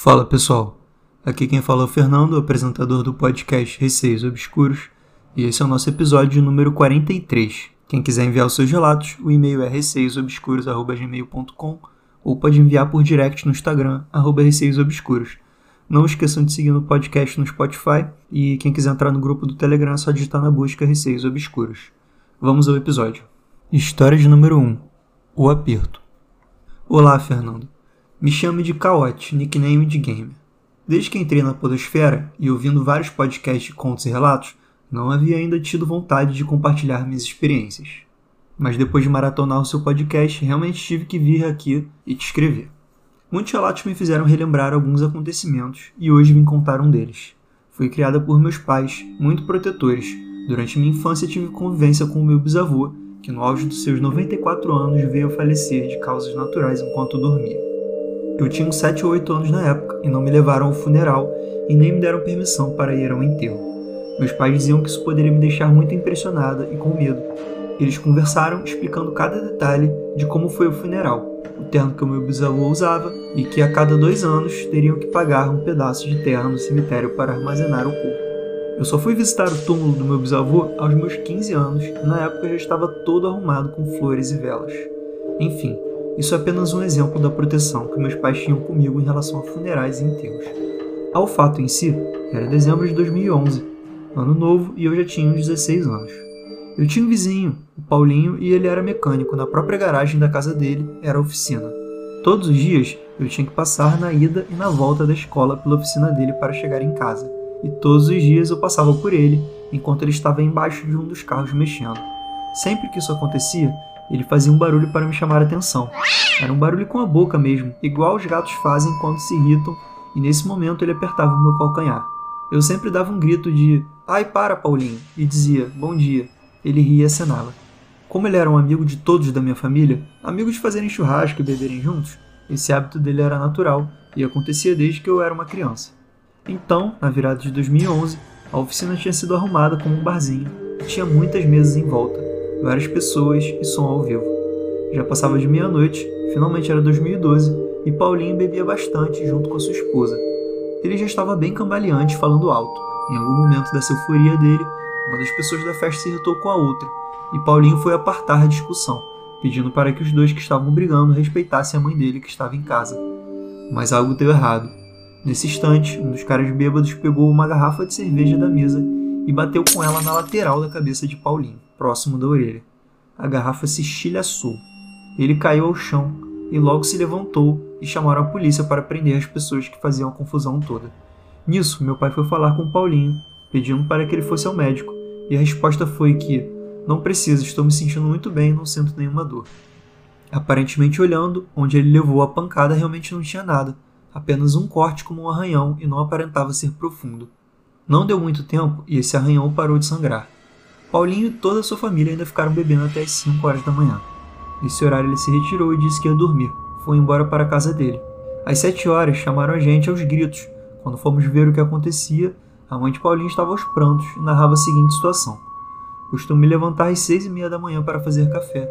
Fala pessoal, aqui quem fala é o Fernando, apresentador do podcast Receios Obscuros, e esse é o nosso episódio número 43. Quem quiser enviar os seus relatos, o e-mail é receiosobscuros.gmail.com ou pode enviar por direct no Instagram, arroba receiosobscuros. Não esqueçam de seguir no podcast no Spotify e quem quiser entrar no grupo do Telegram é só digitar na busca Receios Obscuros. Vamos ao episódio. História de número 1. O aperto. Olá, Fernando. Me chame de Caote, nickname de gamer. Desde que entrei na podosfera e ouvindo vários podcasts de contos e relatos, não havia ainda tido vontade de compartilhar minhas experiências. Mas depois de maratonar o seu podcast, realmente tive que vir aqui e te escrever. Muitos relatos me fizeram relembrar alguns acontecimentos e hoje vim contar um deles. Fui criada por meus pais, muito protetores. Durante minha infância tive convivência com o meu bisavô, que no auge dos seus 94 anos veio a falecer de causas naturais enquanto dormia. Eu tinha uns 7 ou 8 anos na época e não me levaram ao funeral e nem me deram permissão para ir ao enterro. Meus pais diziam que isso poderia me deixar muito impressionada e com medo. Eles conversaram explicando cada detalhe de como foi o funeral, o terno que o meu bisavô usava e que a cada dois anos teriam que pagar um pedaço de terra no cemitério para armazenar o corpo. Eu só fui visitar o túmulo do meu bisavô aos meus 15 anos e na época já estava todo arrumado com flores e velas. Enfim, isso é apenas um exemplo da proteção que meus pais tinham comigo em relação a funerais e enterros. Ao fato em si, era dezembro de 2011, ano novo e eu já tinha uns 16 anos. Eu tinha um vizinho, o Paulinho, e ele era mecânico, na própria garagem da casa dele era a oficina. Todos os dias eu tinha que passar na ida e na volta da escola pela oficina dele para chegar em casa, e todos os dias eu passava por ele enquanto ele estava embaixo de um dos carros mexendo. Sempre que isso acontecia, ele fazia um barulho para me chamar a atenção. Era um barulho com a boca mesmo, igual os gatos fazem quando se irritam, e nesse momento ele apertava o meu calcanhar. Eu sempre dava um grito de Ai, para, Paulinho, e dizia Bom dia. Ele ria e acenava. Como ele era um amigo de todos da minha família, amigo de fazerem churrasco e beberem juntos, esse hábito dele era natural e acontecia desde que eu era uma criança. Então, na virada de 2011, a oficina tinha sido arrumada como um barzinho e tinha muitas mesas em volta várias pessoas e som ao vivo. Já passava de meia-noite, finalmente era 2012, e Paulinho bebia bastante junto com a sua esposa. Ele já estava bem cambaleante, falando alto. Em algum momento dessa euforia dele, uma das pessoas da festa se irritou com a outra, e Paulinho foi apartar a discussão, pedindo para que os dois que estavam brigando respeitassem a mãe dele que estava em casa. Mas algo deu errado. Nesse instante, um dos caras bêbados pegou uma garrafa de cerveja da mesa e bateu com ela na lateral da cabeça de Paulinho, próximo da orelha. A garrafa se estilhaçou. Ele caiu ao chão e logo se levantou e chamaram a polícia para prender as pessoas que faziam a confusão toda. Nisso, meu pai foi falar com Paulinho, pedindo para que ele fosse ao médico, e a resposta foi que não precisa, estou me sentindo muito bem e não sinto nenhuma dor. Aparentemente olhando, onde ele levou a pancada realmente não tinha nada, apenas um corte como um arranhão e não aparentava ser profundo. Não deu muito tempo e esse arranhão parou de sangrar. Paulinho e toda a sua família ainda ficaram bebendo até as 5 horas da manhã. Nesse horário ele se retirou e disse que ia dormir. Foi embora para a casa dele. Às 7 horas chamaram a gente aos gritos. Quando fomos ver o que acontecia, a mãe de Paulinho estava aos prantos e narrava a seguinte situação. Costumo me levantar às seis e meia da manhã para fazer café.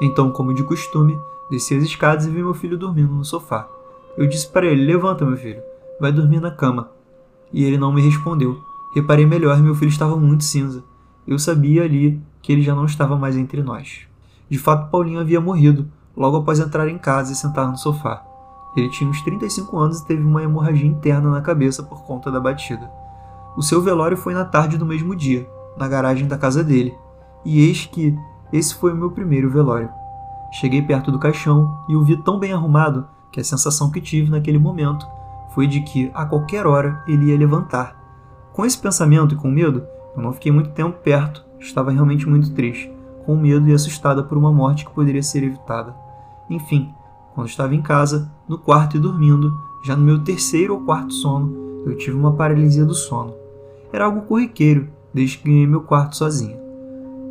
Então, como de costume, desci as escadas e vi meu filho dormindo no sofá. Eu disse para ele: Levanta, meu filho, vai dormir na cama e ele não me respondeu. Reparei melhor, meu filho estava muito cinza. Eu sabia ali que ele já não estava mais entre nós. De fato, Paulinho havia morrido, logo após entrar em casa e sentar no sofá. Ele tinha uns 35 anos e teve uma hemorragia interna na cabeça por conta da batida. O seu velório foi na tarde do mesmo dia, na garagem da casa dele. E eis que esse foi o meu primeiro velório. Cheguei perto do caixão e o vi tão bem arrumado que a sensação que tive naquele momento foi de que a qualquer hora ele ia levantar. Com esse pensamento e com medo, eu não fiquei muito tempo perto, estava realmente muito triste, com medo e assustada por uma morte que poderia ser evitada. Enfim, quando estava em casa, no quarto e dormindo, já no meu terceiro ou quarto sono, eu tive uma paralisia do sono. Era algo corriqueiro, desde que ganhei meu quarto sozinha.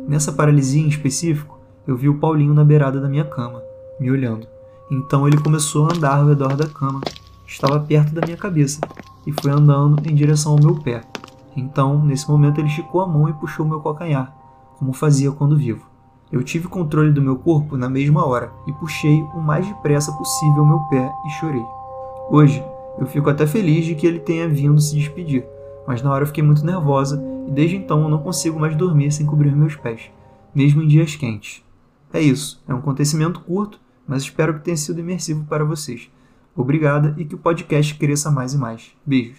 Nessa paralisia em específico, eu vi o Paulinho na beirada da minha cama, me olhando. Então ele começou a andar ao redor da cama, estava perto da minha cabeça e foi andando em direção ao meu pé. Então, nesse momento, ele esticou a mão e puxou meu calcanhar, como fazia quando vivo. Eu tive controle do meu corpo na mesma hora e puxei o mais depressa possível meu pé e chorei. Hoje, Eu fico até feliz de que ele tenha vindo se despedir, mas na hora eu fiquei muito nervosa e desde então eu não consigo mais dormir sem cobrir meus pés, mesmo em dias quentes. É isso, é um acontecimento curto, mas espero que tenha sido imersivo para vocês. Obrigada e que o podcast cresça mais e mais. Beijos.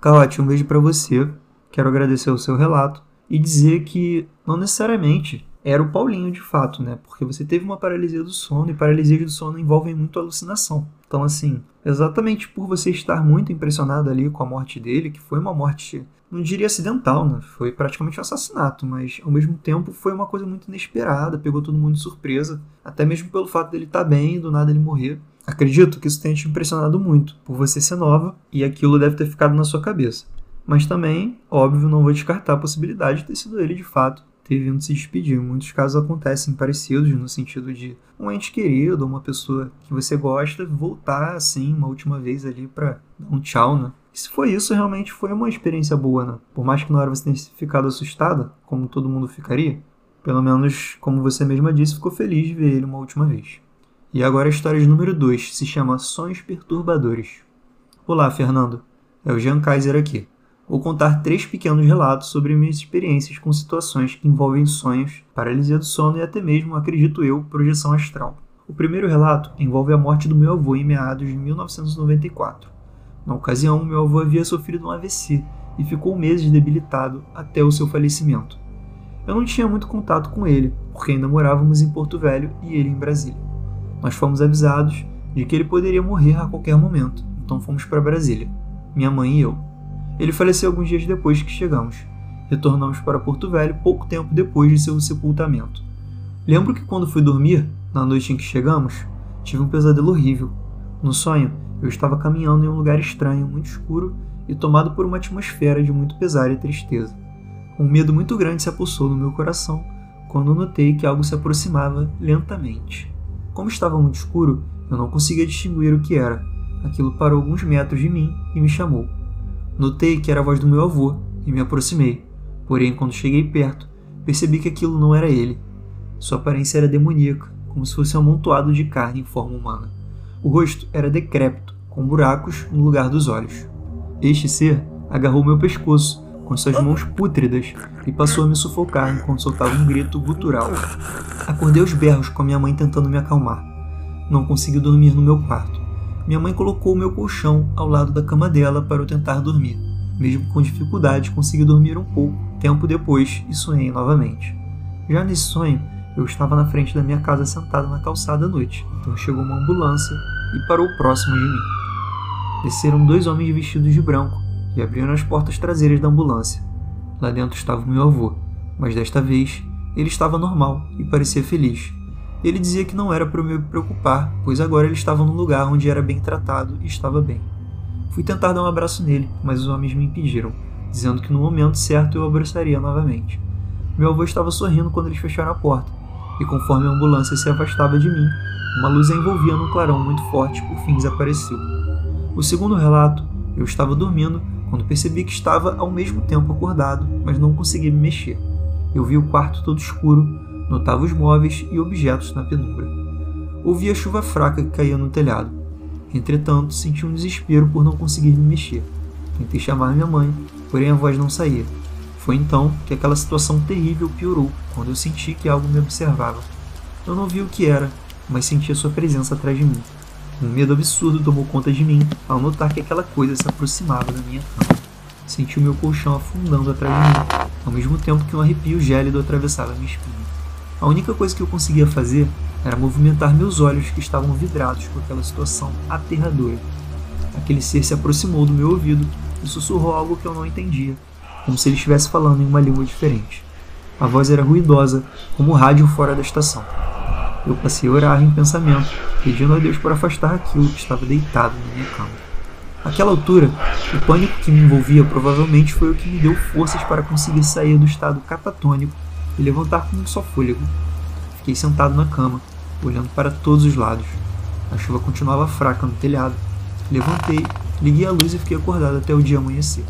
Caote, um beijo para você. Quero agradecer o seu relato e dizer que não necessariamente era o Paulinho de fato, né? Porque você teve uma paralisia do sono e paralisias do sono envolvem muito alucinação. Então, assim, exatamente por você estar muito impressionado ali com a morte dele, que foi uma morte, não diria acidental, né? Foi praticamente um assassinato, mas ao mesmo tempo foi uma coisa muito inesperada, pegou todo mundo de surpresa, até mesmo pelo fato dele estar tá bem e do nada ele morrer. Acredito que isso tenha te impressionado muito, por você ser nova e aquilo deve ter ficado na sua cabeça. Mas também, óbvio, não vou descartar a possibilidade de ter sido ele de fato ter vindo se despedir. Muitos casos acontecem parecidos, no sentido de um ente querido, uma pessoa que você gosta, voltar assim uma última vez ali para dar um tchau, né? Se foi isso, realmente foi uma experiência boa, né? Por mais que na hora você tenha ficado assustada, como todo mundo ficaria, pelo menos, como você mesma disse, ficou feliz de ver ele uma última vez. E agora a história de número 2 se chama Sonhos Perturbadores. Olá, Fernando. É o Jean Kaiser aqui vou contar três pequenos relatos sobre minhas experiências com situações que envolvem sonhos, paralisia do sono e até mesmo, acredito eu, projeção astral. O primeiro relato envolve a morte do meu avô em meados de 1994. Na ocasião, meu avô havia sofrido um AVC e ficou meses debilitado até o seu falecimento. Eu não tinha muito contato com ele, porque ainda morávamos em Porto Velho e ele em Brasília. Nós fomos avisados de que ele poderia morrer a qualquer momento, então fomos para Brasília, minha mãe e eu. Ele faleceu alguns dias depois que chegamos. Retornamos para Porto Velho pouco tempo depois de seu sepultamento. Lembro que quando fui dormir, na noite em que chegamos, tive um pesadelo horrível. No sonho, eu estava caminhando em um lugar estranho, muito escuro e tomado por uma atmosfera de muito pesar e tristeza. Um medo muito grande se apossou no meu coração quando notei que algo se aproximava lentamente. Como estava muito escuro, eu não conseguia distinguir o que era. Aquilo parou alguns metros de mim e me chamou. Notei que era a voz do meu avô e me aproximei. Porém, quando cheguei perto, percebi que aquilo não era ele. Sua aparência era demoníaca, como se fosse um amontoado de carne em forma humana. O rosto era decrépito, com buracos no lugar dos olhos. Este ser agarrou meu pescoço com suas mãos pútridas e passou a me sufocar enquanto soltava um grito gutural. Acordei aos berros com a minha mãe tentando me acalmar. Não consegui dormir no meu quarto minha mãe colocou o meu colchão ao lado da cama dela para eu tentar dormir. Mesmo com dificuldade, consegui dormir um pouco tempo depois e sonhei novamente. Já nesse sonho, eu estava na frente da minha casa sentado na calçada à noite, então chegou uma ambulância e parou próximo de mim. Desceram dois homens vestidos de branco e abriram as portas traseiras da ambulância. Lá dentro estava o meu avô, mas desta vez ele estava normal e parecia feliz. Ele dizia que não era para me preocupar, pois agora ele estava num lugar onde era bem tratado e estava bem. Fui tentar dar um abraço nele, mas os homens me impediram, dizendo que no momento certo eu o abraçaria novamente. Meu avô estava sorrindo quando eles fecharam a porta, e conforme a ambulância se afastava de mim, uma luz a envolvia num clarão muito forte por fim desapareceu. O segundo relato, eu estava dormindo quando percebi que estava ao mesmo tempo acordado, mas não conseguia me mexer. Eu vi o quarto todo escuro, Notava os móveis e objetos na penumbra. Ouvia a chuva fraca que caía no telhado. Entretanto, senti um desespero por não conseguir me mexer. Tentei chamar minha mãe, porém a voz não saía. Foi então que aquela situação terrível piorou, quando eu senti que algo me observava. Eu não vi o que era, mas senti a sua presença atrás de mim. Um medo absurdo tomou conta de mim ao notar que aquela coisa se aproximava da minha cama. Senti o meu colchão afundando atrás de mim, ao mesmo tempo que um arrepio gélido atravessava minha espinha. A única coisa que eu conseguia fazer era movimentar meus olhos que estavam vidrados por aquela situação aterradora. Aquele ser se aproximou do meu ouvido e sussurrou algo que eu não entendia, como se ele estivesse falando em uma língua diferente. A voz era ruidosa, como o rádio fora da estação. Eu passei a orar em pensamento, pedindo a Deus para afastar aquilo que estava deitado na minha cama. Naquela altura, o pânico que me envolvia provavelmente foi o que me deu forças para conseguir sair do estado catatônico e levantar com um só fôlego. Fiquei sentado na cama, olhando para todos os lados. A chuva continuava fraca no telhado. Levantei, liguei a luz e fiquei acordado até o dia amanhecer.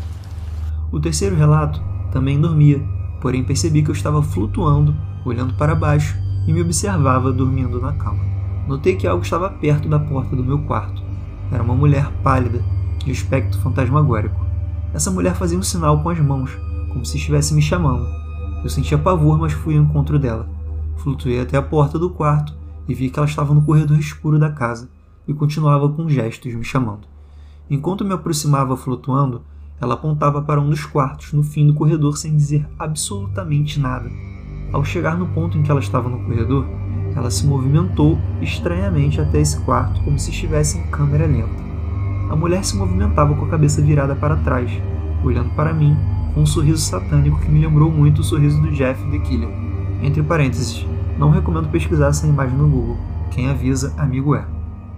O terceiro relato também dormia, porém percebi que eu estava flutuando, olhando para baixo e me observava dormindo na cama. Notei que algo estava perto da porta do meu quarto. Era uma mulher pálida, e o espectro fantasmagórico. Essa mulher fazia um sinal com as mãos, como se estivesse me chamando. Eu sentia pavor, mas fui ao encontro dela. Flutuei até a porta do quarto e vi que ela estava no corredor escuro da casa e continuava com gestos me chamando. Enquanto me aproximava flutuando, ela apontava para um dos quartos no fim do corredor sem dizer absolutamente nada. Ao chegar no ponto em que ela estava no corredor, ela se movimentou estranhamente até esse quarto, como se estivesse em câmera lenta. A mulher se movimentava com a cabeça virada para trás, olhando para mim com um sorriso satânico que me lembrou muito o sorriso do Jeff the Killer. Entre parênteses, não recomendo pesquisar essa imagem no Google. Quem avisa, amigo é.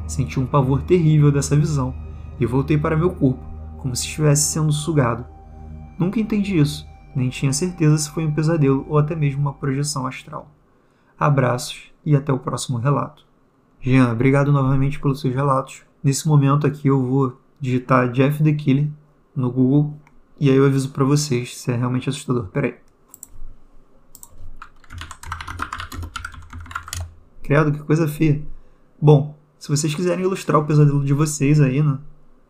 Senti um pavor terrível dessa visão e voltei para meu corpo, como se estivesse sendo sugado. Nunca entendi isso, nem tinha certeza se foi um pesadelo ou até mesmo uma projeção astral. Abraços e até o próximo relato. Jean, obrigado novamente pelos seus relatos. Nesse momento aqui eu vou digitar Jeff the Killer no Google e aí eu aviso para vocês se é realmente assustador. Peraí. Credo, que coisa feia. Bom, se vocês quiserem ilustrar o pesadelo de vocês aí, né?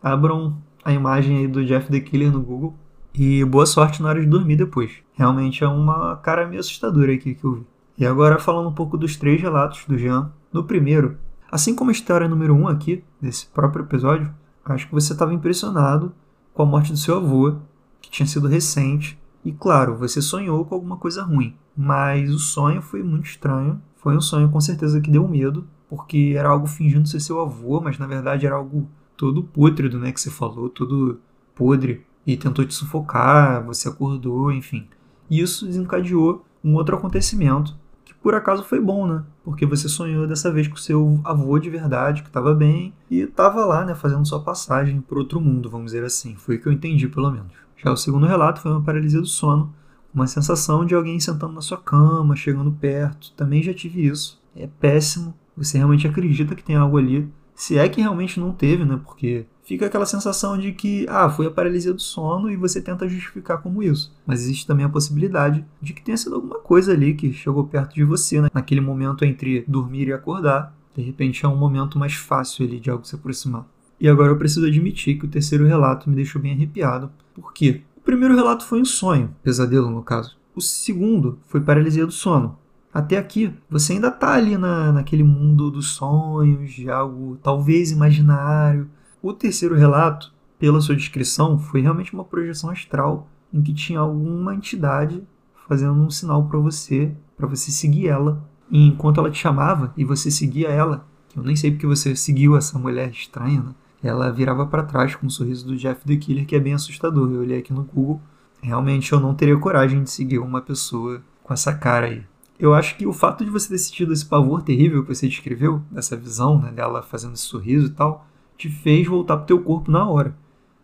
Abram a imagem aí do Jeff the Killer no Google e boa sorte na hora de dormir depois. Realmente é uma cara meio assustadora aqui que eu vi. E agora falando um pouco dos três relatos do Jean. No primeiro, assim como a história número um aqui, desse próprio episódio, acho que você estava impressionado com a morte do seu avô, que tinha sido recente. E claro, você sonhou com alguma coisa ruim, mas o sonho foi muito estranho. Foi um sonho com certeza que deu medo, porque era algo fingindo ser seu avô, mas na verdade era algo todo pútrido, né, que você falou, todo podre e tentou te sufocar, você acordou, enfim. E isso desencadeou um outro acontecimento que por acaso foi bom, né? Porque você sonhou dessa vez com seu avô de verdade, que estava bem e estava lá, né, fazendo sua passagem para outro mundo, vamos dizer assim. Foi o que eu entendi, pelo menos. Já o segundo relato foi uma paralisia do sono, uma sensação de alguém sentando na sua cama, chegando perto. Também já tive isso. É péssimo. Você realmente acredita que tem algo ali. Se é que realmente não teve, né? Porque fica aquela sensação de que, ah, foi a paralisia do sono e você tenta justificar como isso. Mas existe também a possibilidade de que tenha sido alguma coisa ali que chegou perto de você, né? naquele momento entre dormir e acordar. De repente é um momento mais fácil ali de algo se aproximar. E agora eu preciso admitir que o terceiro relato me deixou bem arrepiado. Por quê? O primeiro relato foi um sonho, pesadelo no caso. O segundo foi paralisia do sono. Até aqui, você ainda está ali na, naquele mundo dos sonhos, de algo talvez imaginário. O terceiro relato, pela sua descrição, foi realmente uma projeção astral em que tinha alguma entidade fazendo um sinal para você, para você seguir ela. E enquanto ela te chamava e você seguia ela, eu nem sei porque você seguiu essa mulher estranha, né? ela virava para trás com um sorriso do Jeff the Killer, que é bem assustador. Eu olhei aqui no Google, realmente eu não teria coragem de seguir uma pessoa com essa cara aí eu acho que o fato de você ter sentido esse pavor terrível que você descreveu, dessa visão né, dela fazendo esse sorriso e tal, te fez voltar pro teu corpo na hora.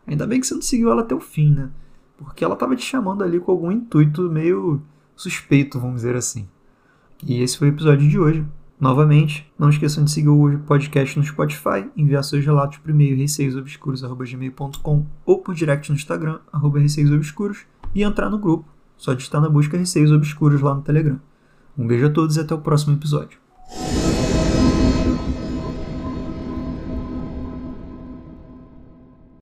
Ainda bem que você não seguiu ela até o fim, né? Porque ela estava te chamando ali com algum intuito meio suspeito, vamos dizer assim. E esse foi o episódio de hoje. Novamente, não esqueçam de seguir o podcast no Spotify, enviar seus relatos por e-mail receiosobscuros.gmail.com ou por direct no Instagram, arroba receiosobscuros, e entrar no grupo. Só de estar na busca Receios Obscuros lá no Telegram. Um beijo a todos e até o próximo episódio.